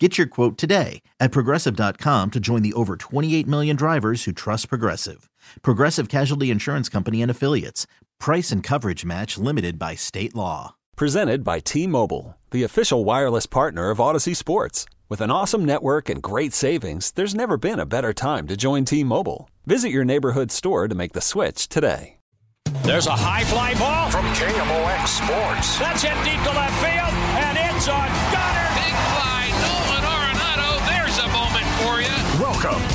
Get your quote today at progressive.com to join the over 28 million drivers who trust Progressive. Progressive Casualty Insurance Company and Affiliates. Price and coverage match limited by state law. Presented by T Mobile, the official wireless partner of Audacy Sports. With an awesome network and great savings, there's never been a better time to join T Mobile. Visit your neighborhood store to make the switch today. There's a high fly ball from KMOX Sports. That's hit deep to left field, and it's on Gunner. Big fly,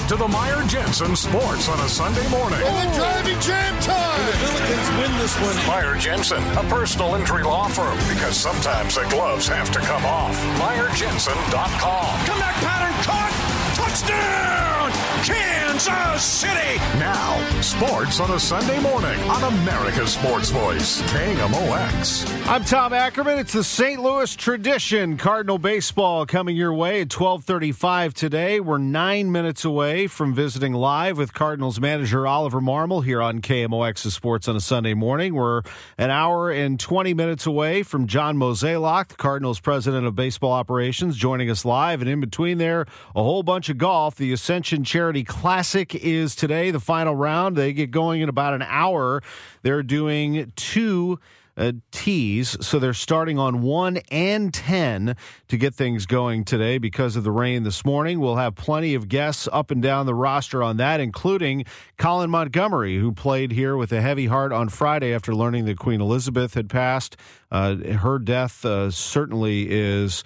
to the Meyer Jensen Sports on a Sunday morning. Oh, driving jam time! And the Billikens win this one. Meyer Jensen, a personal injury law firm, because sometimes the gloves have to come off. MeyerJensen.com. Comeback pattern caught. Touchdown! Kansas City! Now, sports on a Sunday morning on America's Sports Voice, KMOX. I'm Tom Ackerman. It's the St. Louis tradition. Cardinal baseball coming your way at 1235 today. We're nine minutes away from visiting live with Cardinals manager Oliver Marmol here on KMOX Sports on a Sunday morning. We're an hour and 20 minutes away from John Mozeliak, the Cardinals president of baseball operations, joining us live. And in between there, a whole bunch of golf. The Ascension Charity Classic is today, the final round. They get going in about an hour. They're doing two uh, tees. So they're starting on 1 and 10 to get things going today because of the rain this morning. We'll have plenty of guests up and down the roster on that, including Colin Montgomerie, who played here with a heavy heart on Friday after learning that Queen Elizabeth had passed. Uh, her death uh, certainly is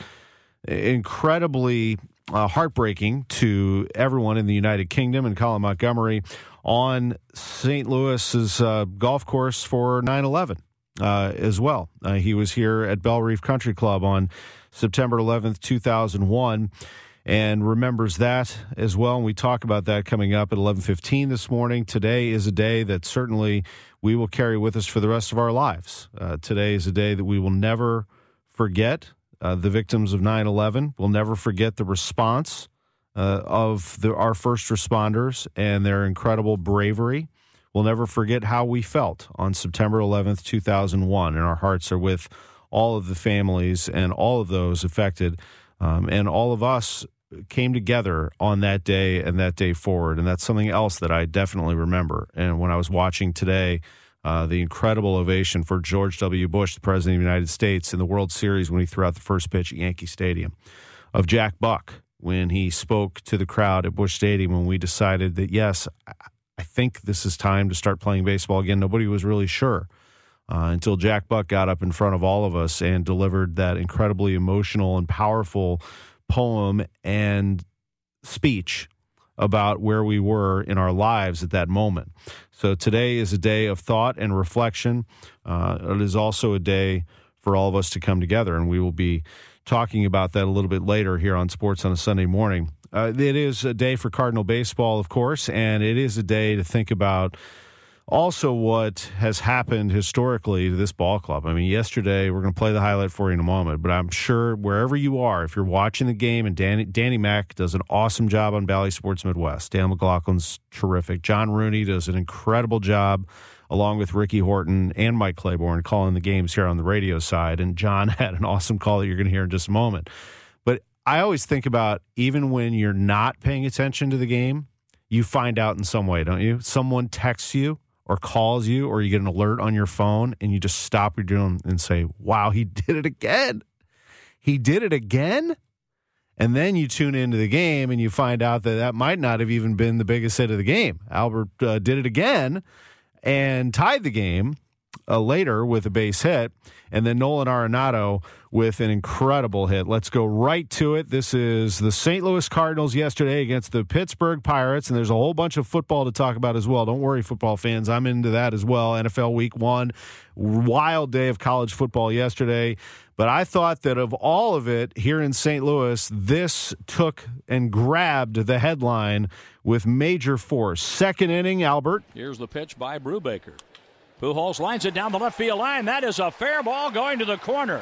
incredibly uh, heartbreaking to everyone in the United Kingdom and Colin Montgomerie on St. Louis's uh, golf course for 9 11 uh, as well. Uh, he was here at Bellerive Country Club on September 11th, 2001 and remembers that as well and we talk about that coming up at 11:15 this morning today is a day that certainly we will carry with us for the rest of our lives uh, today is a day that we will never forget uh, the victims of 9/11 we'll never forget the response uh, of the, our first responders and their incredible bravery We'll never forget how we felt on September 11th, 2001, and our hearts are with all of the families and all of those affected. Um, and all of us came together on that day and that day forward. And that's something else that I definitely remember. And when I was watching today, uh, the incredible ovation for George W. Bush, the President of the United States, in the World Series when he threw out the first pitch at Yankee Stadium, of Jack Buck when he spoke to the crowd at Busch Stadium when we decided that, yes, I think this is time to start playing baseball again. Nobody was really sure uh, until Jack Buck got up in front of all of us and delivered that incredibly emotional and powerful poem and speech about where we were in our lives at that moment. So today is a day of thought and reflection. Uh, it is also a day for all of us to come together, and we will be talking about that a little bit later here on Sports on a Sunday morning. Uh, it is a day for Cardinal baseball, of course, and it is a day to think about also what has happened historically to this ball club. I mean, yesterday, we're going to play the highlight for you in a moment, but I'm sure wherever you are, if you're watching the game, and Danny, Danny Mack does an awesome job on Bally Sports Midwest, Dan McLaughlin's terrific. John Rooney does an incredible job along with Ricky Horton and Mike Claiborne calling the games here on the radio side. And John had an awesome call that you're going to hear in just a moment. But I always think about even when you're not paying attention to the game, you find out in some way, don't you? Someone texts you or calls you or you get an alert on your phone and you just stop what you're doing and say, wow, he did it again. He did it again. And then you tune into the game and you find out that that might not have even been the biggest hit of the game. Albert uh, did it again and tied the game uh, later with a base hit, and then Nolan Arenado with an incredible hit. Let's go right to it. This is the St. Louis Cardinals yesterday against the Pittsburgh Pirates, and there's a whole bunch of football to talk about as well. Don't worry, football fans, I'm into that as well. NFL Week One, wild day of college football yesterday. But I thought that of all of it here in St. Louis, this took and grabbed the headline with major force. Second inning, Albert. Here's the pitch by Brubaker. Pujols lines it down the left field line. That is a fair ball going to the corner.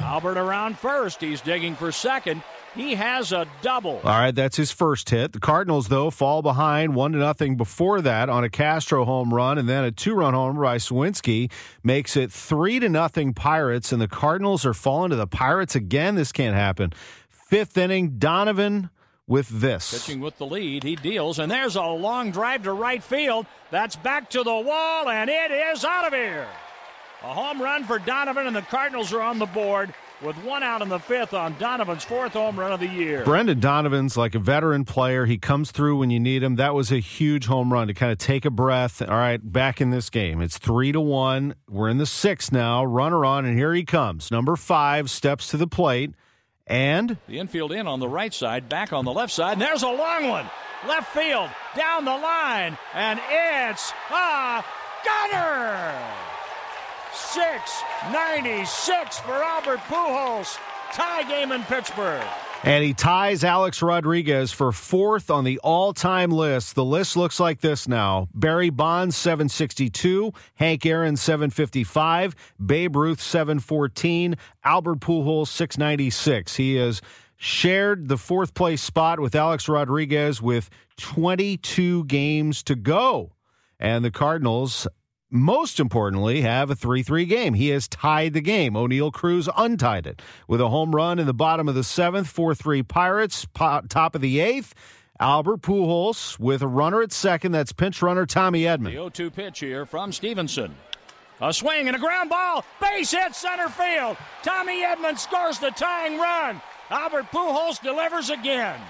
Albert around first. He's digging for second. He has a double. All right, that's his first hit. The Cardinals, though, fall behind one to nothing before that on a Castro home run, and then a two-run homer by Suwinski makes it three to nothing Pirates, and the Cardinals are falling to the Pirates again. This can't happen. Fifth inning, Donovan with this. Pitching with the lead, he deals, and there's a long drive to right field. That's back to the wall, and it is out of here. A home run for Donovan, and the Cardinals are on the board with one out in the fifth on Donovan's fourth home run of the year. Brendan Donovan's like a veteran player. He comes through when you need him. That was a huge home run to kind of take a breath. All right, back in this game. It's three to one. We're in the sixth now. Runner on, and here he comes. Number five steps to the plate. And the infield in on the right side, back on the left side, and there's a long one. Left field, down the line, and it's a gunner! 696 for Albert Pujols. Tie game in Pittsburgh. And he ties Alex Rodriguez for fourth on the all time list. The list looks like this now Barry Bonds, 762, Hank Aaron, 755, Babe Ruth, 714, Albert Pujols, 696. He has shared the fourth place spot with Alex Rodriguez with 22 games to go. And the Cardinals most importantly, have a 3 3 game. He has tied the game. Oneil Cruz untied it with a home run in the bottom of the seventh, 4 3 Pirates, top of the eighth. Albert Pujols with a runner at second. That's pinch runner Tommy Edman. The 0 2 pitch here from Stephenson. A swing and a ground ball. Base hit center field. Tommy Edman scores the tying run. Albert Pujols delivers again.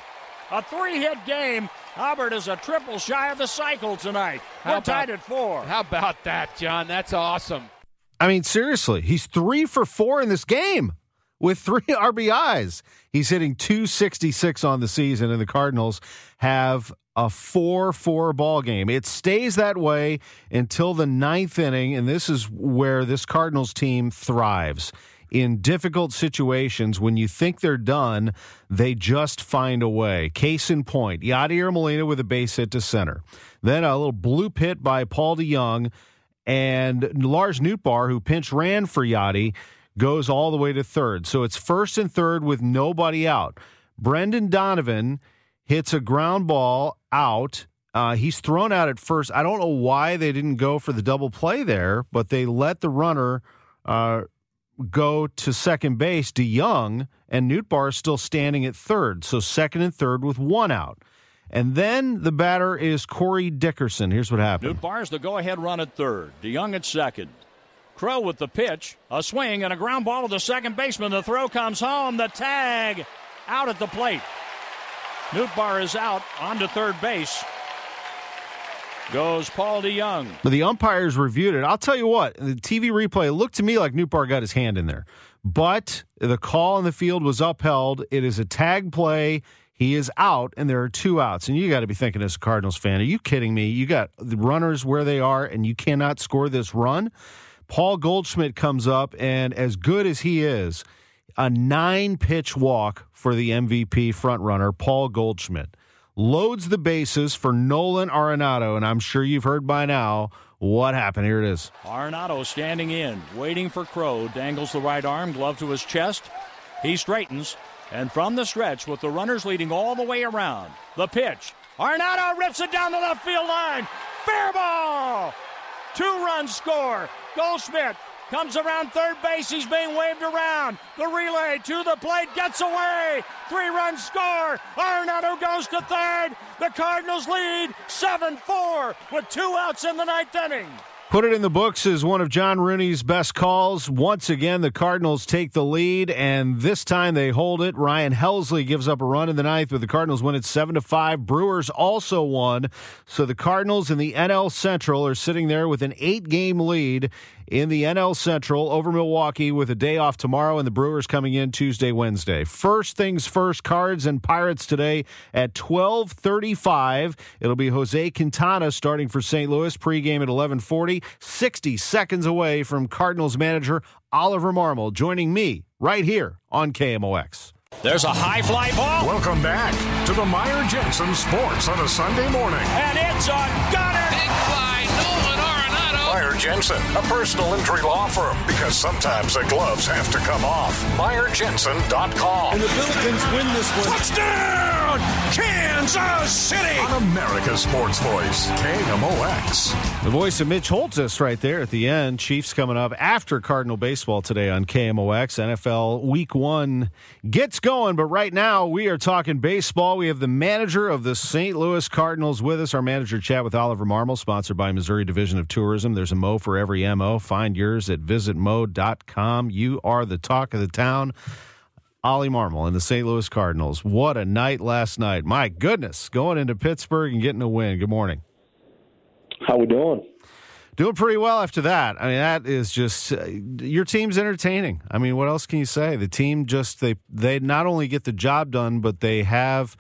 A three hit game Albert is a triple shy of the cycle tonight. We're about, tied at four. How about that, John? That's awesome. I mean, seriously, he's three for four in this game with three RBIs. He's hitting 266 on the season, and the Cardinals have a 4 4 ball game. It stays that way until the ninth inning, and this is where this Cardinals team thrives in difficult situations, when you think they're done, they just find a way. Case in point, Yadier Molina with a base hit to center. Then a little blue pit by Paul DeJong, and Lars Nootbaar, who pinch ran for Yadi, goes all the way to third. So it's first and third with nobody out. Brendan Donovan hits a ground ball out. Uh, he's thrown out at first. I don't know why they didn't go for the double play there, but they let the runner uh, go to second base, DeJong, and Nootbaar is still standing at third. So second and third with one out. And then the batter is Corey Dickerson. Here's what happened. Nootbaar's the go-ahead run at third. DeJong at second. Crowe with the pitch, a swing, and a ground ball to the second baseman. The throw comes home. The tag out at the plate. Nootbaar is out onto third base goes Paul DeJong. The umpires reviewed it. I'll tell you what, the TV replay looked to me like Nootbaar got his hand in there. But the call in the field was upheld. It is a tag play. He is out, and there are two outs. And you got to be thinking, as a Cardinals fan, are you kidding me? You got the runners where they are, and you cannot score this run. Paul Goldschmidt comes up, and as good as he is, a nine pitch walk for the MVP frontrunner, Paul Goldschmidt loads the bases for Nolan Arenado, and I'm sure you've heard by now what happened. Here it is. Arenado standing in, waiting for Crowe, dangles the right arm, glove to his chest. He straightens, and from the stretch, with the runners leading all the way around, the pitch. Arenado rips it down the left field line. Fair ball! Two runs score. Goldschmidt comes around third base. He's being waved around. The relay to the plate gets away. Three run score. Arenado goes to third. The Cardinals lead 7 4 with two outs in the ninth inning. Put it in the books as one of John Rooney's best calls. Once again, the Cardinals take the lead, and this time they hold it. Ryan Helsley gives up a run in the ninth, but the Cardinals win it seven to five. Brewers also won, so the Cardinals in the NL Central are sitting there with an eight-game lead in the NL Central over Milwaukee with a day off tomorrow and the Brewers coming in Tuesday, Wednesday. First things first, Cards and Pirates today at 12:35. It'll be Jose Quintana starting for St. Louis pregame at 11:40, 60 seconds away from Cardinals manager Oliver Marmol joining me right here on KMOX. There's a high fly ball. Welcome back to the Meyer Jensen Sports on a Sunday morning. And it's a gunner. Big fly, Nolan Arenado Meyer Jensen, a personal injury law firm, because sometimes the gloves have to come off. MeyerJensen.com. And the Billikens win this one. Touchdown! Kansas City! On America's Sports Voice, KMOX. The voice of Mitch Holtis right there at the end. Chiefs coming up after Cardinal baseball today on KMOX. NFL Week One gets going, but right now we are talking baseball. We have the manager of the St. Louis Cardinals with us. Our manager chat with Oliver Marmol, sponsored by Missouri Division of Tourism. There's a Mo for every MO. Find yours at visitmo.com. You are the talk of the town. Ollie Marmol and the St. Louis Cardinals. What a night last night. My goodness, going into Pittsburgh and getting a win. Good morning. How we doing? Doing pretty well after that. I mean, that is just uh, your team's entertaining. I mean, what else can you say? The team just they they not only get the job done, but they have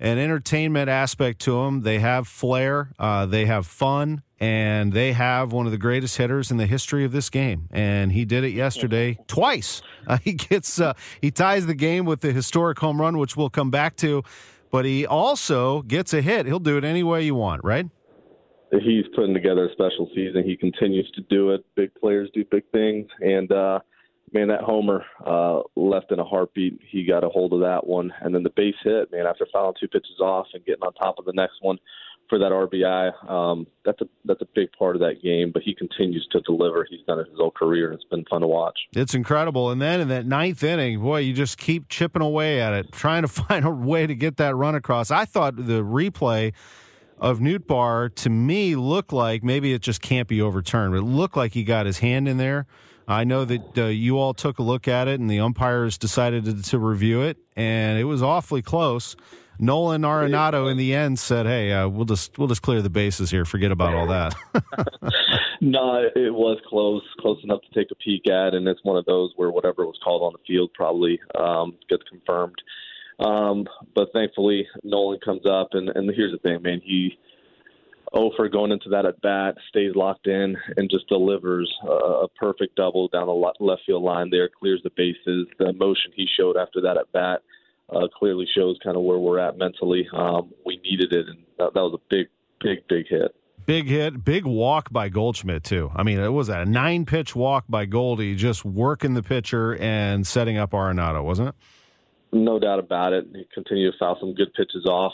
an entertainment aspect to them. They have flair. Uh, they have fun, and they have one of the greatest hitters in the history of this game. And he did it yesterday twice. Uh, he gets uh, he ties the game with the historic home run, which we'll come back to. But he also gets a hit. He'll do it any way you want, right? He's putting together a special season. He continues to do it. Big players do big things, and uh, man, that homer uh, left in a heartbeat. He got a hold of that one, and then the base hit, man, after fouling two pitches off and getting on top of the next one for that RBI. Um, that's a that's a big part of that game. But he continues to deliver. He's done it his whole career, and it's been fun to watch. It's incredible. And then in that ninth inning, boy, you just keep chipping away at it, trying to find a way to get that run across. I thought the replay of Nootbaar to me looked like maybe it just can't be overturned. But it looked like he got his hand in there. I know that uh, you all took a look at it, and the umpires decided to, to review it, and it was awfully close. Nolan Arenado in the end said, "Hey, uh, we'll just we'll just clear the bases here. Forget about all that." no, it was close, close enough to take a peek at, and it's one of those where whatever was called on the field probably um, gets confirmed. Um, but thankfully, Nolan comes up, and, and here's the thing, man. He Ofer going into that at bat stays locked in and just delivers a, a perfect double down the left field line. There clears the bases. The emotion he showed after that at bat uh, clearly shows kind of where we're at mentally. Um, we needed it, and that, that was a big, big, big hit. Big hit, big walk by Goldschmidt too. I mean, it was a nine pitch walk by Goldie, just working the pitcher and setting up Arenado, wasn't it? No doubt about it. He continued to foul some good pitches off,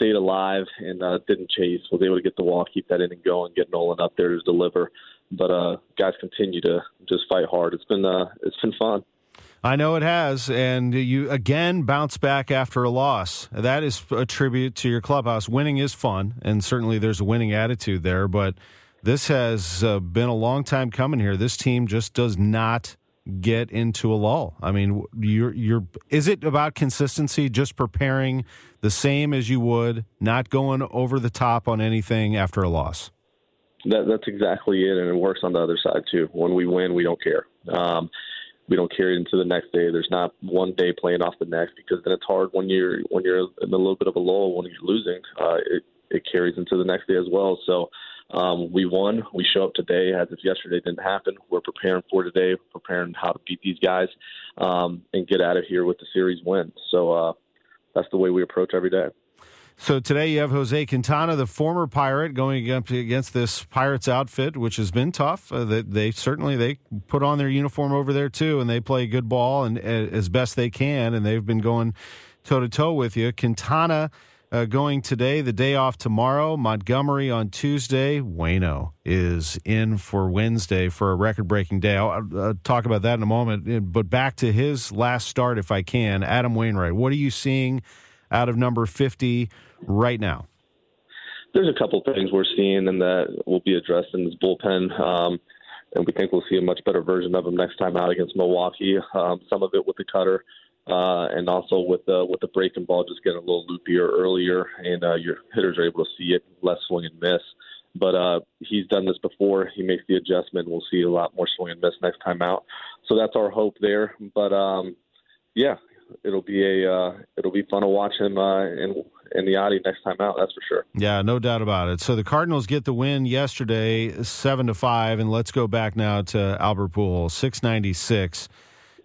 stayed alive, and uh, didn't chase. Was able to get the walk, keep that inning going, get Nolan up there to deliver. But uh, guys continue to just fight hard. It's been uh, it's been fun. I know it has, and you again bounce back after a loss. That is a tribute to your clubhouse. Winning is fun, and certainly there's a winning attitude there. But this has uh, been a long time coming here. This team just does not get into a lull. I mean, you're you're. Is it about consistency? Just preparing the same as you would, not going over the top on anything after a loss. That, that's exactly it, and it works on the other side too. When we win, we don't care. Um, we don't carry it into the next day. There's not one day playing off the next because then it's hard when you're when you're in a little bit of a lull when you're losing. Uh, it it carries into the next day as well. So um, we won. We show up today as if yesterday didn't happen. We're preparing for today, preparing how to beat these guys um, and get out of here with the series win. So uh, that's the way we approach every day. So today you have Jose Quintana, the former Pirate, going against this Pirates outfit, which has been tough. Uh, they, they, certainly they put on their uniform over there too, and they play good ball and uh, as best they can, and they've been going toe to toe with you. Quintana uh, going today, the day off tomorrow. Montgomery on Tuesday. Wayno is in for Wednesday for a record-breaking day. I'll, I'll talk about that in a moment. But back to his last start, if I can. Adam Wainwright, what are you seeing out of number fifty? right now? There's a couple things we're seeing, and that will be addressed in this bullpen. Um, and we think we'll see a much better version of him next time out against Milwaukee. Um, some of it with the cutter, uh, and also with the with the breaking ball just getting a little loopier earlier, and uh, your hitters are able to see it less swing and miss. But uh, he's done this before. He makes the adjustment. We'll see a lot more swing and miss next time out. So that's our hope there. But um, yeah, it'll be a uh, it'll be fun to watch him uh, in in the Audi next time out. That's for sure. Yeah, no doubt about it. So the Cardinals get the win yesterday, seven to five, and let's go back now to Albert Pujols, six ninety six.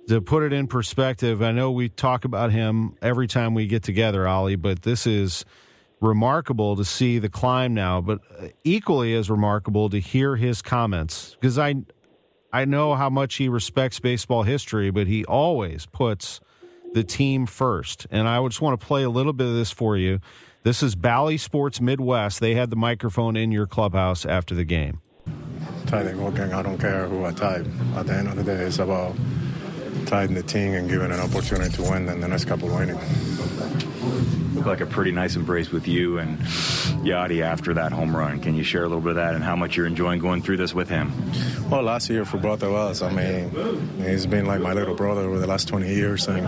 To put it in perspective, I know we talk about him every time we get together, Ollie, but this is remarkable to see the climb now, but equally as remarkable to hear his comments because I I know how much he respects baseball history, but he always puts the team first. And I just want to play a little bit of this for you. This is Bally Sports Midwest. They had the microphone in your clubhouse after the game. Tight working. I don't care who I tie. At the end of the day, it's about tying the team and giving an opportunity to win in the next couple of innings looked like a pretty nice embrace with you and Yadi after that home run. Can you share a little bit of that and how much you're enjoying going through this with him? Well, last year for both of us, I mean, he's been like my little brother over the last 20 years, and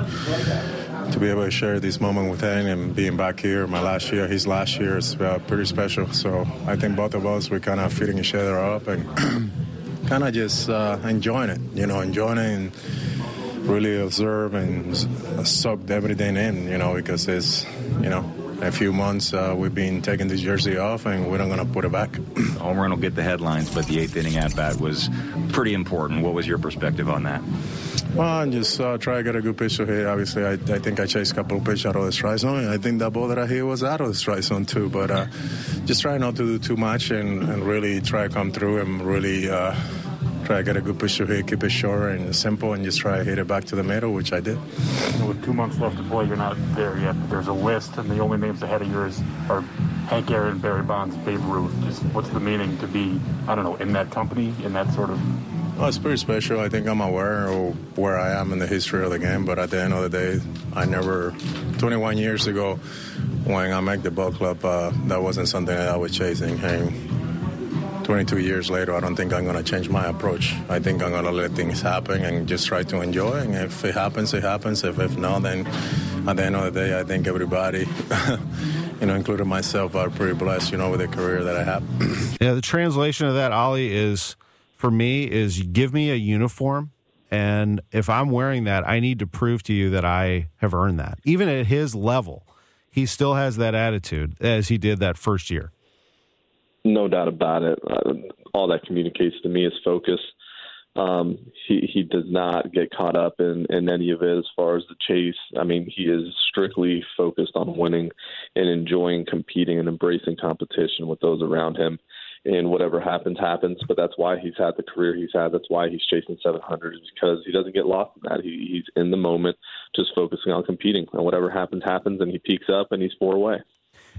to be able to share this moment with him and being back here, my last year, his last year is uh, pretty special. So I think both of us, we're kind of fitting each other up and kind of just uh, enjoying it, you know, enjoying it. And, really observe and soak everything in, you know, because it's, you know, a few months uh, we've been taking this jersey off and we're not going to put it back. home run will get the headlines, but the eighth inning at bat was pretty important. What was your perspective on that? Well, I just uh, try to get a good pitch to hit. Obviously, I, I think I chased a couple of pitches out of the strike zone. I think that ball that I hit was out of the strike zone too. But uh, just try not to do too much and, and really try to come through and really uh, try to get a good push here, keep it short and simple, and just try to hit it back to the middle, which I did. With two months left to play, you're not there yet. There's a list, and the only names ahead of yours are Hank Aaron, Barry Bonds, Babe Ruth. Just what's the meaning to be, I don't know, in that company, in that sort of well, it's pretty special. I think I'm aware of where I am in the history of the game, but at the end of the day, I never, 21 years ago, when I made the ball club, uh, that wasn't something that I was chasing. And 22 years later, I don't think I'm going to change my approach. I think I'm going to let things happen and just try to enjoy. And if it happens, it happens. If, if not, then at the end of the day, I think everybody, you know, including myself, are pretty blessed, you know, with the career that I have. yeah, the translation of that, Ollie, is for me is give me a uniform. And if I'm wearing that, I need to prove to you that I have earned that. Even at his level, he still has that attitude as he did that first year. No doubt about it. Uh, all that communicates to me is focus. Um, he he does not get caught up in in any of it as far as the chase. I mean, he is strictly focused on winning and enjoying competing and embracing competition with those around him. And whatever happens, happens. But that's why he's had the career he's had. That's why he's chasing 700 is because he doesn't get lost in that. He, he's in the moment, just focusing on competing. And whatever happens, happens. And he peaks up and he's four away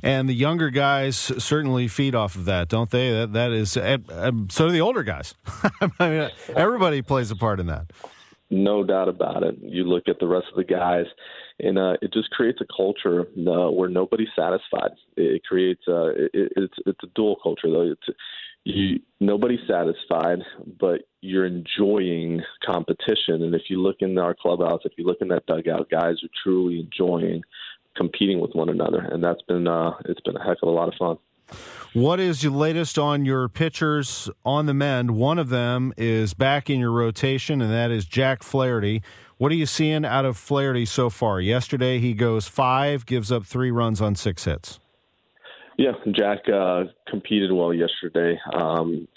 and the younger guys certainly feed off of that, don't they? That that is, so do the older guys. I mean, everybody plays a part in that. No doubt about it. You look at the rest of the guys, and uh, it just creates a culture uh, where nobody's satisfied. It creates uh, it, it's it's a dual culture though. It's you nobody's satisfied, but you're enjoying competition. And if you look in our clubhouse, if you look in that dugout, guys are truly enjoying competing with one another, and that's been uh, it's been a heck of a lot of fun. What is your latest on your pitchers on the mend? One of them is back in your rotation, and that is Jack Flaherty. What are you seeing out of Flaherty so far? Yesterday, he goes five, gives up three runs on six hits. Yeah, Jack uh, competed well yesterday. Um,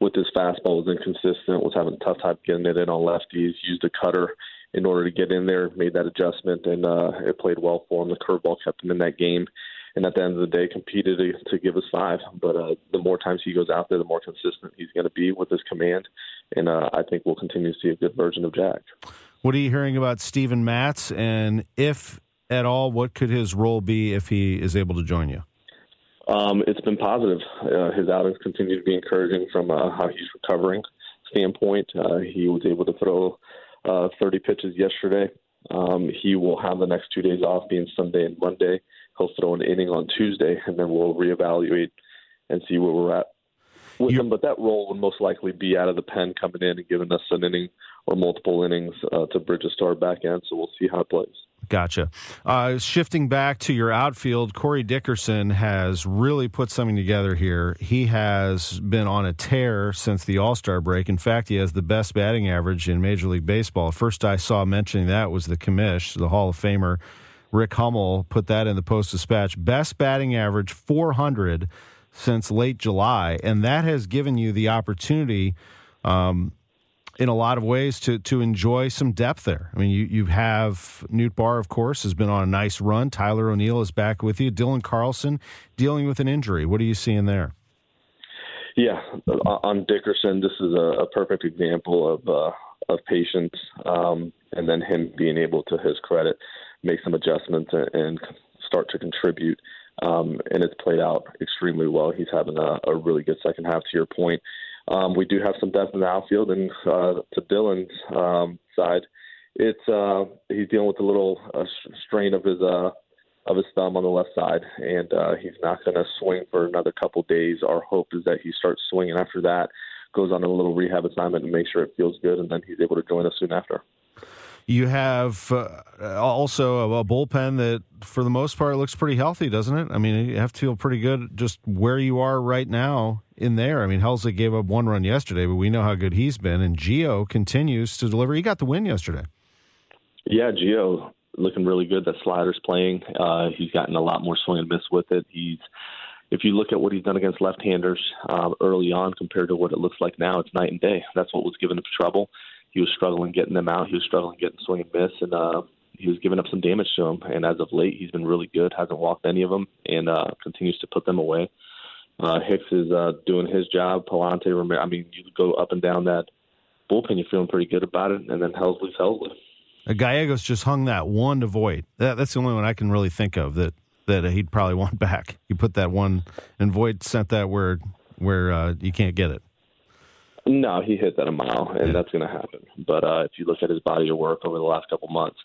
with his fastball was inconsistent, was having a tough time getting it in on lefties. Used a cutter in order to get in there, made that adjustment, and uh, it played well for him. The curveball kept him in that game, and at the end of the day, competed to, to give us five. But uh, the more times he goes out there, the more consistent he's going to be with his command, and uh, I think we'll continue to see a good version of Jack. What are you hearing about Steven Matz, and if at all, what could his role be if he is able to join you? Um, it's been positive. Uh, his outings continue to be encouraging from uh, how he's recovering standpoint. Uh, he was able to throw uh, 30 pitches yesterday. Um, he will have the next two days off, being Sunday and Monday. He'll throw an inning on Tuesday, and then we'll reevaluate and see where we're at with you him. But that role would most likely be out of the pen coming in and giving us an inning or multiple innings uh, to bridge a star back end. So we'll see how it plays. Gotcha. Uh, shifting back to your outfield, Corey Dickerson has really put something together here. He has been on a tear since the All Star break. In fact, he has the best batting average in Major League Baseball. First I saw mentioning that was the commish, the Hall of Famer Rick Hummel put that in the Post Dispatch. Best batting average 400 since late July, and that has given you the opportunity. Um, in a lot of ways to to enjoy some depth there. I mean, you you have Nootbaar, of course, has been on a nice run. Tyler O'Neill is back with you. Dylan Carlson dealing with an injury. What are you seeing there? Yeah, on Dickerson, this is a, a perfect example of uh, of patience, um, and then him being able, to his credit, make some adjustments and, and start to contribute. Um, and it's played out extremely well. He's having a, a really good second half. To your point, um, we do have some depth in the outfield, and uh, to Dylan's um, side, it's uh, he's dealing with a little uh, strain of his uh, of his thumb on the left side, and uh, he's not going to swing for another couple days. Our hope is that he starts swinging after that, goes on a little rehab assignment, and makes sure it feels good, and then he's able to join us soon after. You have uh, also a, a, bullpen that, for the most part, looks pretty healthy, doesn't it? I mean, you have to feel pretty good just where you are right now in there. I mean, Helsley gave up one run yesterday, but we know how good he's been, and Gio continues to deliver. He got the win yesterday. Yeah, Gio looking really good. That slider's playing. Uh, he's gotten a lot more swing and miss with it. He's if you look at what he's done against left-handers um, early on compared to what it looks like now, it's night and day. That's what was giving him trouble he was struggling getting them out. He was struggling getting swing and miss, and uh, he was giving up some damage to him. And as of late, he's been really good. Hasn't walked any of them, and uh, continues to put them away. Uh, Hicks is uh, doing his job. Pallante, I mean, you go up and down that bullpen, you're feeling pretty good about it. And then Helsley's Helsley. Uh, Gallegos just hung that one to Voit. That, that's the only one I can really think of that that he'd probably want back. He put that one, and Voit sent that where where uh, you can't get it. No, he hit that a mile, and yeah. that's going to happen. But uh, if you look at his body of work over the last couple months,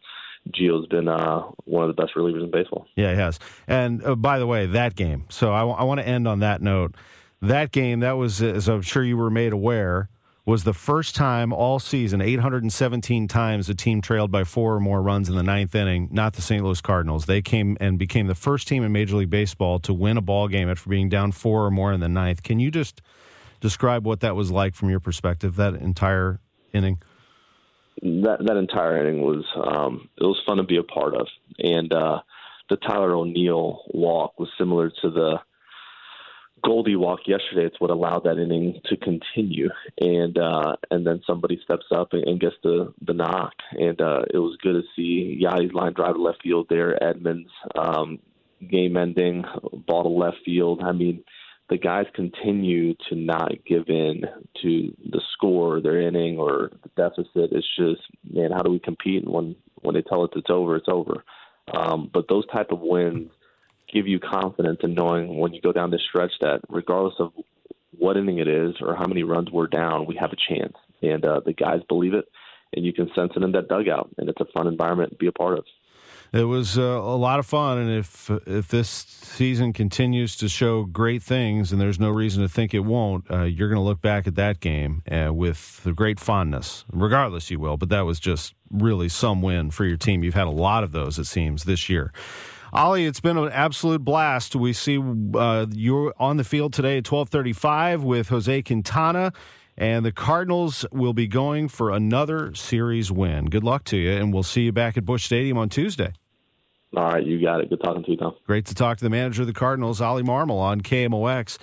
Gio's been uh, one of the best relievers in baseball. Yeah, he has. And uh, by the way, that game. So I, w- I want to end on that note. That game, that was, as I'm sure you were made aware, was the first time all season, 817 times, a team trailed by four or more runs in the ninth inning. Not the St. Louis Cardinals. They came and became the first team in Major League Baseball to win a ball game after being down four or more in the ninth. Can you just describe what that was like from your perspective, that entire inning? That that entire inning was um, it was fun to be a part of, and uh, the Tyler O'Neill walk was similar to the Goldie walk yesterday. It's what allowed that inning to continue, and uh, and then somebody steps up and, and gets the the knock, and uh, it was good to see Yadi's line drive left field there. Edman's um, game ending ball to left field. I mean the guys continue to not give in to the score, their inning, or the deficit. It's just, man, how do we compete? When when they tell us it's over, it's over. Um, but those type of wins give you confidence in knowing when you go down this stretch that regardless of what inning it is or how many runs we're down, we have a chance. And uh, the guys believe it, and you can sense it in that dugout. And it's a fun environment to be a part of it was uh, a lot of fun. And if if this season continues to show great things, and there's no reason to think it won't, uh, you're going to look back at that game uh, with great fondness. Regardless, you will. But that was just really some win for your team. You've had a lot of those, it seems, this year. Ollie, it's been an absolute blast. We see uh, you're on the field today at 12:35 with Jose Quintana. And the Cardinals will be going for another series win. Good luck to you, and we'll see you back at Busch Stadium on Tuesday. All right, you got it. Good talking to you, Tom. Great to talk to the manager of the Cardinals, Ollie Marmol, on KMOX.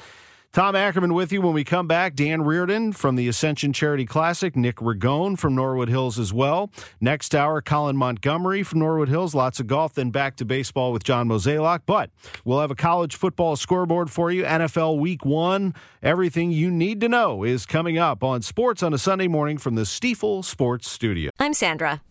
Tom Ackerman with you when we come back. Dan Reardon from the Ascension Charity Classic. Nick Ragone from Norwood Hills as well. Next hour, Colin Montgomerie from Norwood Hills. Lots of golf. Then back to baseball with John Mozeliak. But we'll have a college football scoreboard for you. NFL Week One. Everything you need to know is coming up on Sports on a Sunday morning from the Stifel Sports Studio. I'm Sandra,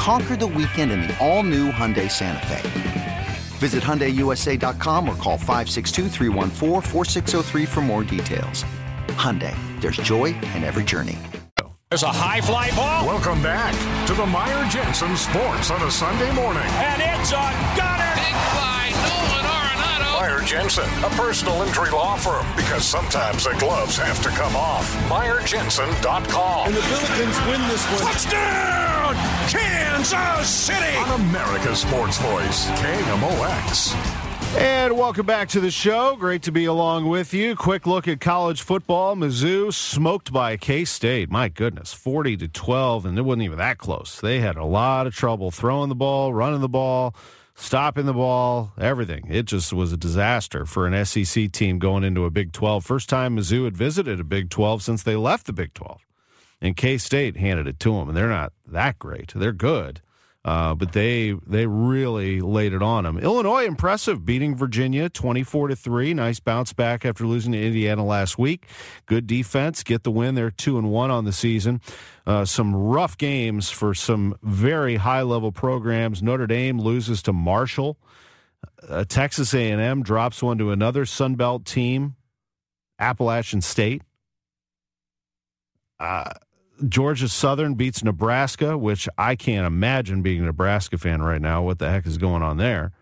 Conquer the weekend in the all new Hyundai Santa Fe. Visit HyundaiUSA.com or call 562 for more details. Hyundai, there's joy in every journey. There's a high fly ball. Welcome back to the Meyer Jensen Sports on a Sunday morning. And it's a gunner. Big fly, Nolan Arenado. Meyer Jensen, a personal injury law firm, because sometimes the gloves have to come off. MeyerJensen.com. And the Billikens win this one. Touchdown! Kansas City! On America's Sports Voice, KMOX. And welcome back to the show. Great to be along with you. Quick look at college football. Mizzou smoked by K State. My goodness, 40 to 12, and it wasn't even that close. They had a lot of trouble throwing the ball, running the ball, stopping the ball, everything. It just was a disaster for an SEC team going into a Big 12. First time Mizzou had visited a Big 12 since they left the Big 12. And K State handed it to them, and they're not that great. They're good. Uh, but they they really laid it on them. Illinois impressive, beating Virginia twenty four to three. Nice bounce back after losing to Indiana last week. Good defense, get the win. They're two and one on the season. Uh, some rough games for some very high level programs. Notre Dame loses to Marshall. Uh, Texas A and M drops one to another Sun Belt team, Appalachian State. Uh, Georgia Southern beats Nebraska, which I can't imagine being a Nebraska fan right now. What the heck is going on there?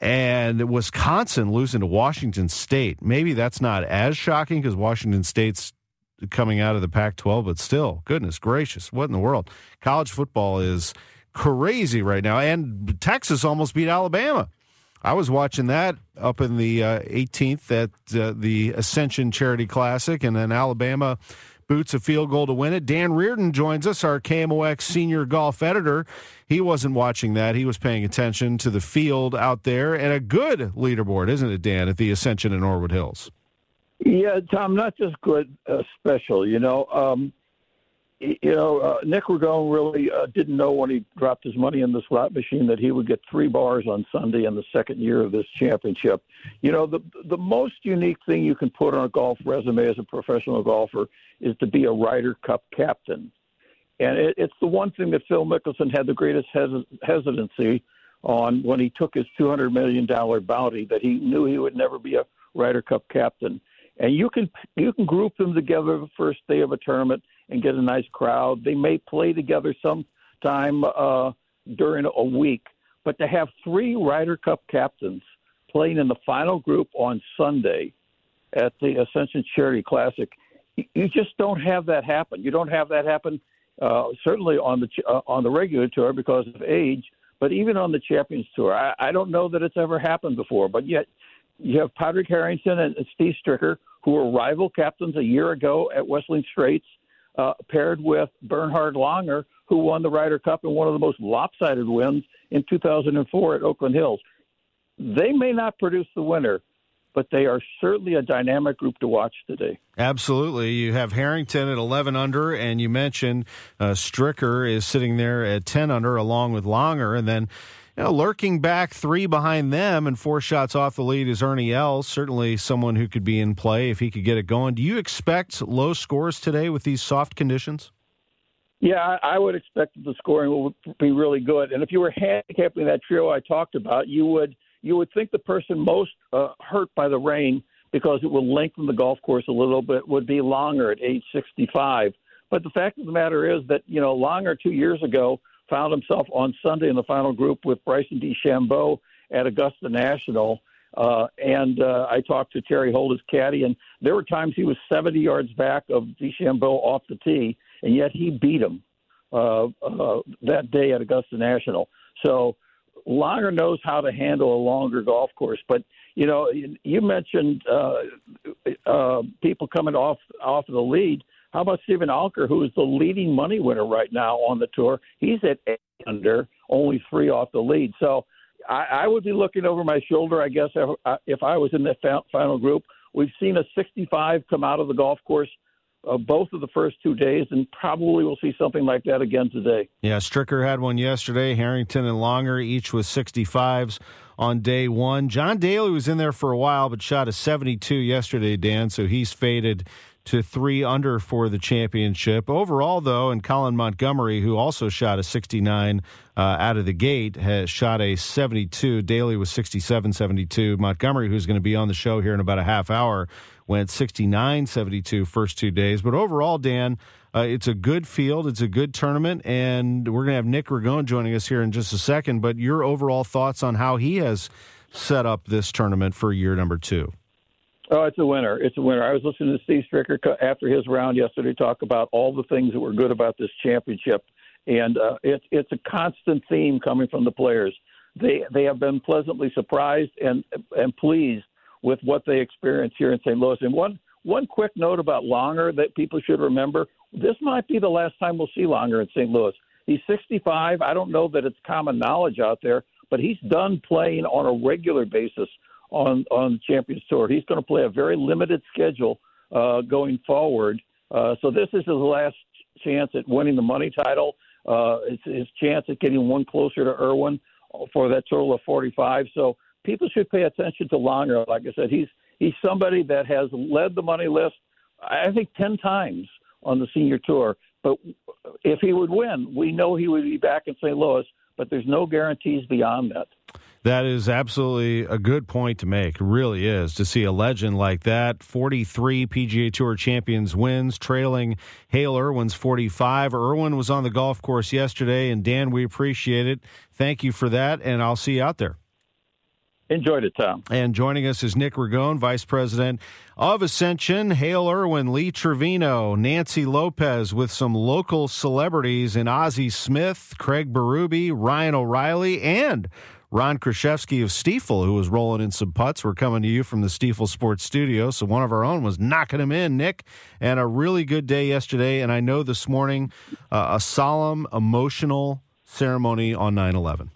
And Wisconsin losing to Washington State. Maybe that's not as shocking because Washington State's coming out of the Pac 12, but still, goodness gracious, what in the world? College football is crazy right now. And Texas almost beat Alabama. I was watching that up in the uh, 18th at uh, the Ascension Charity Classic, and then Alabama boots a field goal to win it. Dan Reardon joins us, our KMOX senior golf editor. He wasn't watching that. He was paying attention to the field out there and a good leaderboard, isn't it, Dan, at the Ascension in Norwood Hills? Yeah, Tom, not just good, uh, special. You know, um, you know, uh, Nick Ragone really uh, didn't know when he dropped his money in the slot machine that he would get three bars on Sunday in the second year of this championship. You know, the the most unique thing you can put on a golf resume as a professional golfer is to be a Ryder Cup captain, and it, it's the one thing that Phil Mickelson had the greatest hes- hesitancy on when he took his two hundred million dollar bounty that he knew he would never be a Ryder Cup captain. And you can you can group them together the first day of a tournament and get a nice crowd. They may play together sometime uh, during a week, but to have three Ryder Cup captains playing in the final group on Sunday at the Ascension Charity Classic, you just don't have that happen. You don't have that happen uh, certainly on the uh, on the regular tour because of age, but even on the Champions Tour, I, I don't know that it's ever happened before. But yet, you have Padraig Harrington and Steve Stricker, who were rival captains a year ago at Whistling Straits uh, paired with Bernhard Langer, who won the Ryder Cup in one of the most lopsided wins in 2004 at Oakland Hills. They may not produce the winner, but they are certainly a dynamic group to watch today. Absolutely. You have Harrington at 11 under, and you mentioned uh, Stricker is sitting there at 10 under along with Langer. And then you know, lurking back three behind them and four shots off the lead is Ernie Els. Certainly someone who could be in play if he could get it going. Do you expect low scores today with these soft conditions? Yeah, I would expect that the scoring will be really good. And if you were handicapping that trio I talked about, you would you would think the person most uh, hurt by the rain because it will lengthen the golf course a little bit would be Langer at age 65. But the fact of the matter is that you know Langer two years ago found himself on Sunday in the final group with Bryson DeChambeau at Augusta National. Uh, and uh, I talked to Terry Holt, his caddy, and there were times he was 70 yards back of DeChambeau off the tee, and yet he beat him uh, uh, that day at Augusta National. So Langer knows how to handle a longer golf course. But you know, you mentioned uh, uh, people coming off off of the lead. How about Steven Alker, who is the leading money winner right now on the tour? He's at eight under, only three off the lead. So I, I would be looking over my shoulder, I guess, if, if I was in that final group. We've seen a 65 come out of the golf course uh, both of the first two days, and probably we'll see something like that again today. Yeah, Stricker had one yesterday. Harrington and Langer each with 65s on day one. John Daly was in there for a while, but shot a 72 yesterday, Dan, so he's faded to three under for the championship. Overall, though, and Colin Montgomerie, who also shot a 69 uh, out of the gate, has shot a 72. Daly was 67 72. Montgomerie, who's going to be on the show here in about a half hour, went 69 72 first two days. But overall, Dan, uh, it's a good field. It's a good tournament. And we're going to have Nick Ragone joining us here in just a second. But your overall thoughts on how he has set up this tournament for year number two? Oh, it's a winner. It's a winner. I was listening to Steve Stricker after his round yesterday talk about all the things that were good about this championship, and uh, it's it's a constant theme coming from the players. They they have been pleasantly surprised and and pleased with what they experienced here in St. Louis. And one one quick note about Langer that people should remember: this might be the last time we'll see Langer in St. Louis. He's 65. I don't know that it's common knowledge out there, but he's done playing on a regular basis on on the Champions Tour. He's going to play a very limited schedule uh, going forward. Uh, so this is his last chance at winning the money title. Uh, it's his chance at getting one closer to Irwin for that total of 45. So people should pay attention to Langer. Like I said, he's he's somebody that has led the money list. I think 10 times on the senior tour. But if he would win, we know he would be back in St. Louis. But there's no guarantees beyond that. That is absolutely a good point to make. It really is to see a legend like that. 43 PGA Tour champions wins, trailing Hale Irwin's 45. Irwin was on the golf course yesterday, and Dan, we appreciate it. Thank you for that, and I'll see you out there. Enjoyed it, Tom. And joining us is Nick Ragone, Vice President of Ascension, Hale Irwin, Lee Trevino, Nancy Lopez, with some local celebrities in Ozzie Smith, Craig Berube, Ryan O'Reilly, and Ron Kruszewski of Stifel, who was rolling in some putts. We're coming to you from the Stifel Sports Studio. So one of our own was knocking him in, Nick. And a really good day yesterday. And I know this morning, uh, a solemn, emotional ceremony on 9 11.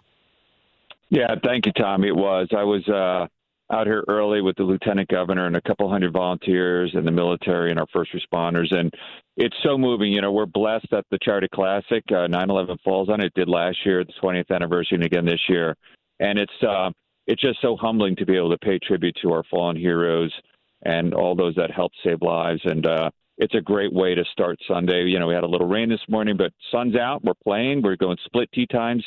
Yeah, thank you, Tom. It was. I was uh, out here early with the lieutenant governor and a couple hundred volunteers and the military and our first responders. And it's so moving. You know, we're blessed that the Charity Classic, uh, 9 11 falls on it. it. did last year, the 20th anniversary, and again this year and it's uh, it's just so humbling to be able to pay tribute to our fallen heroes and all those that helped save lives. And uh, it's a great way to start Sunday. You know, we had a little rain this morning, but sun's out. We're playing. We're going split tee times.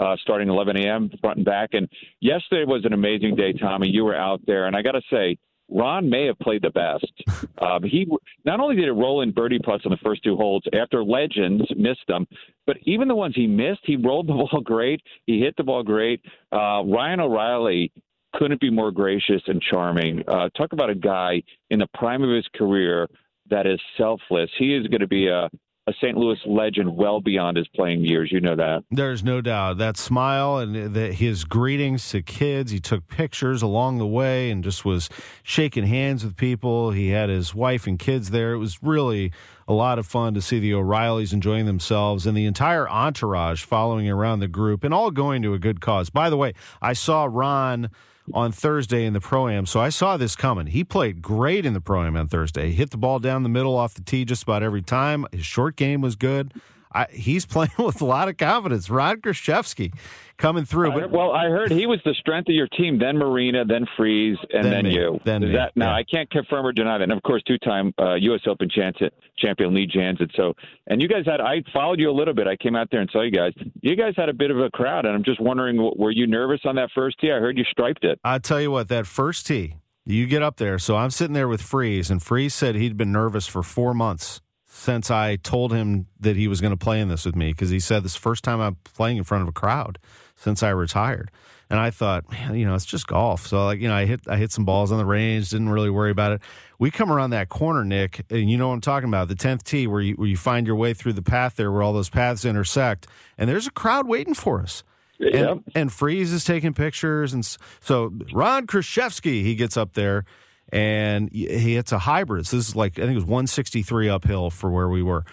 Uh, starting 11 a.m. front and back, and yesterday was an amazing day, Tommy. You were out there, and I got to say, Ron may have played the best. Um, he not only did it roll in birdie putts on the first two holes after Legends missed them, but even the ones he missed, he rolled the ball great. He hit the ball great. Uh, Ryan O'Reilly couldn't be more gracious and charming. Uh, talk about a guy in the prime of his career that is selfless. He is going to be a a St. Louis legend well beyond his playing years. You know that. There's no doubt. That smile and the, his greetings to kids. He took pictures along the way and just was shaking hands with people. He had his wife and kids there. It was really a lot of fun to see the O'Reillys enjoying themselves and the entire entourage following around the group and all going to a good cause. By the way, I saw Ron on Thursday in the pro am. So I saw this coming. He played great in the pro am on Thursday. He hit the ball down the middle off the tee just about every time. His short game was good. I, he's playing with a lot of confidence. Ron Kruszewski coming through. But, well, I heard he was the strength of your team, then Marina, then Freese, and then, then you. Then Is that, now, yeah. I can't confirm or deny that. And of course, two-time uh, U.S. Open champion Lee Janzen. So, and you guys had I followed you a little bit. I came out there and saw you guys. You guys had a bit of a crowd, and I'm just wondering, were you nervous on that first tee? I heard you striped it. I tell you what, that first tee. You get up there. So I'm sitting there with Freese, and Freese said he'd been nervous for four months since I told him that he was going to play in this with me because he said this first time I'm playing in front of a crowd since I retired. And I thought, man, you know, it's just golf. So like, you know, I hit I hit some balls on the range, didn't really worry about it. We come around that corner, Nick, and you know what I'm talking about, the tenth tee where you where you find your way through the path there where all those paths intersect, and there's a crowd waiting for us. Yeah. And, and Freese is taking pictures, and so Ron Kruszewski, he gets up there and he hits a hybrid. So this is like I think it was 163 uphill for where we were,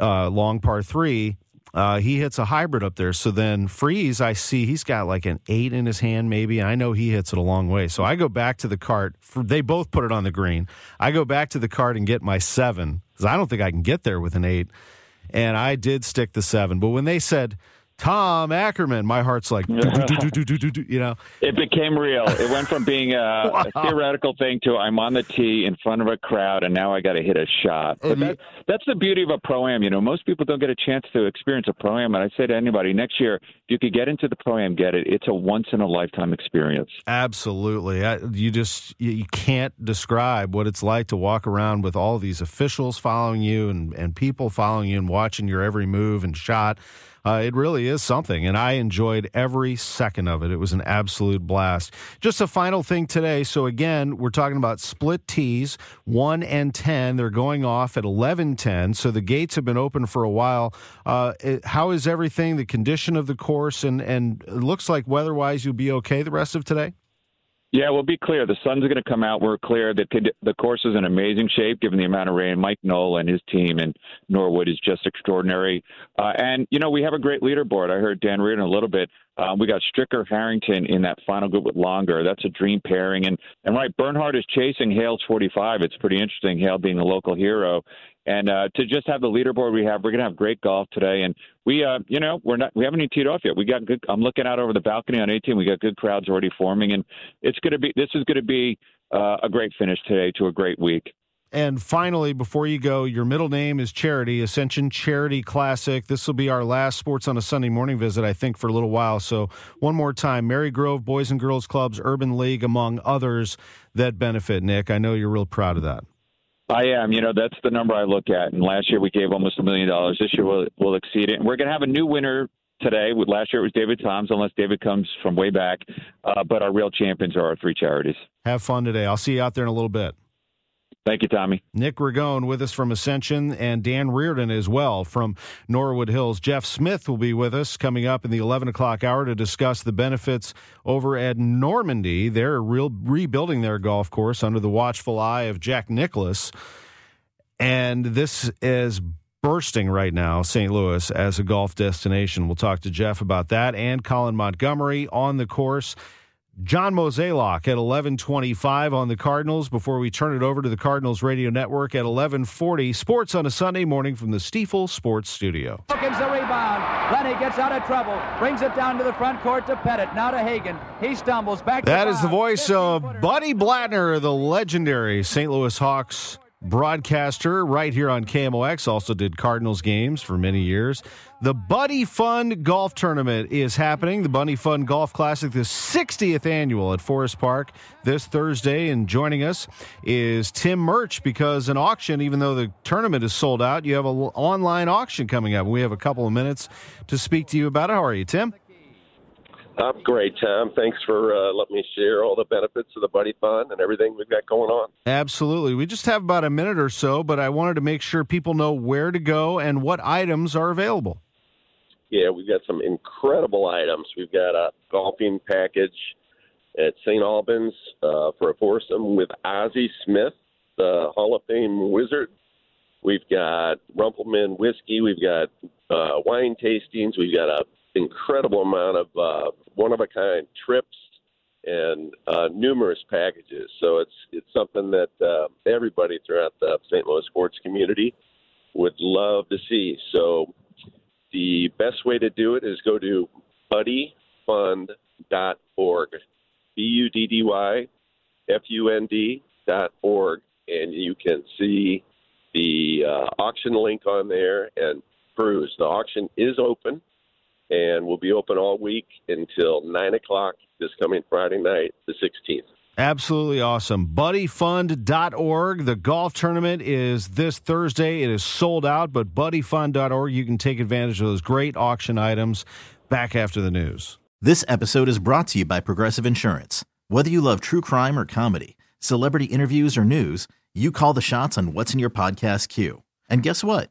uh, long par three. Uh, he hits a hybrid up there. So then Freese, I see he's got like an eight in his hand, maybe. I know he hits it a long way. So I go back to the cart. For, they both put it on the green. I go back to the cart and get my seven because I don't think I can get there with an eight. And I did stick the seven. But when they said, Tom Ackerman. My heart's like, you know. It became real. It went from being a, wow. a, theoretical thing to I'm on the tee in front of a crowd, and now I got to hit a shot. But mm-hmm. that, that's the beauty of a pro am. You know, most people don't get a chance to experience a pro am, and I say to anybody, next year, if you could get into the pro am, get it. It's a once in a lifetime experience. Absolutely. I, you just you can't describe what it's like to walk around with all these officials following you and and people following you and watching your every move and shot. Uh, it really is something, and I enjoyed every second of it. It was an absolute blast. Just a final thing today. So, again, we're talking about split tees, 1 and 10. They're going off at 11:10. So, the gates have been open for a while. Uh, it, how is everything, the condition of the course, and, and it looks like weather wise you'll be okay the rest of today? Yeah, we'll be clear. The sun's going to come out. We're clear that the course is in amazing shape given the amount of rain. Mike Knoll and his team in Norwood is just extraordinary. Uh, and, you know, we have a great leaderboard. I heard Dan Reardon a little bit. Um, we got Stricker Harrington in that final group with Langer. That's a dream pairing. And, and right, Bernhard is chasing Hale's 45. It's pretty interesting, Hale being a local hero. And uh, to just have the leaderboard we have, we're going to have great golf today. And we, uh, you know, we're not, we haven't even teed off yet. We got good. I'm looking out over the balcony on 18. We got good crowds already forming, and it's going to be. This is going to be uh, a great finish today to a great week. And finally, before you go, your middle name is Charity, Ascension Charity Classic. This will be our last Sports on a Sunday morning visit, I think, for a little while. So, one more time Marygrove Boys and Girls Clubs, Urban League, among others that benefit. Nick, I know you're real proud of that. I am. You know, that's the number I look at. And last year we gave almost a million dollars. This year we'll, we'll exceed it. And we're going to have a new winner today. Last year it was David Toms, unless David comes from way back. Uh, but our real champions are our three charities. Have fun today. I'll see you out there in a little bit. Thank you, Tommy. Nick Ragone with us from Ascension and Dan Reardon as well from Norwood Hills. Jeff Smith will be with us coming up in the 11 o'clock hour to discuss the benefits over at Normandy. They're real, rebuilding their golf course under the watchful eye of Jack Nicklaus. And this is bursting right now, St. Louis, as a golf destination. We'll talk to Jeff about that and Colin Montgomerie on the course. John Mozeliak at 1125 on the Cardinals before we turn it over to the Cardinals Radio Network at 1140. Sports on a Sunday morning from the Stifel Sports Studio. Wilkens the rebound. Lenny gets out of trouble. Brings it down to the front court to Pettit. Now to Hagan. He stumbles back. That is the voice of Buddy Blattner, the legendary St. Louis Hawks broadcaster right here on KMOX. Also did Cardinals games for many years. The Buddy Fund Golf Tournament is happening. The Buddy Fund Golf Classic, the 60th annual at Forest Park this Thursday. And joining us is Tim Murch because an auction, even though the tournament is sold out, you have an online auction coming up. We have a couple of minutes to speak to you about it. How are you, Tim? I'm great, Tom. Thanks for uh, letting me share all the benefits of the Buddy Fund and everything we've got going on. Absolutely. We just have about a minute or so, but I wanted to make sure people know where to go and what items are available. Yeah, we've got some incredible items. We've got a golfing package at St. Albans uh, for a foursome with Ozzie Smith, the Hall of Fame wizard. We've got Rumpleman whiskey. We've got uh, wine tastings. We've got a incredible amount of uh, one of a kind trips and uh, numerous packages. So it's it's something that uh, everybody throughout the St. Louis sports community would love to see. So the best way to do it is go to buddyfund.org. B U D D Y F U N D dot org, and you can see the uh, auction link on there and peruse. The auction is open and we'll be open all week until 9 o'clock this coming Friday night, the 16th. Absolutely awesome. BuddyFund.org. The golf tournament is this Thursday. It is sold out, but BuddyFund.org, you can take advantage of those great auction items. Back after the news. This episode is brought to you by Progressive Insurance. Whether you love true crime or comedy, celebrity interviews or news, you call the shots on what's in your podcast queue. And guess what?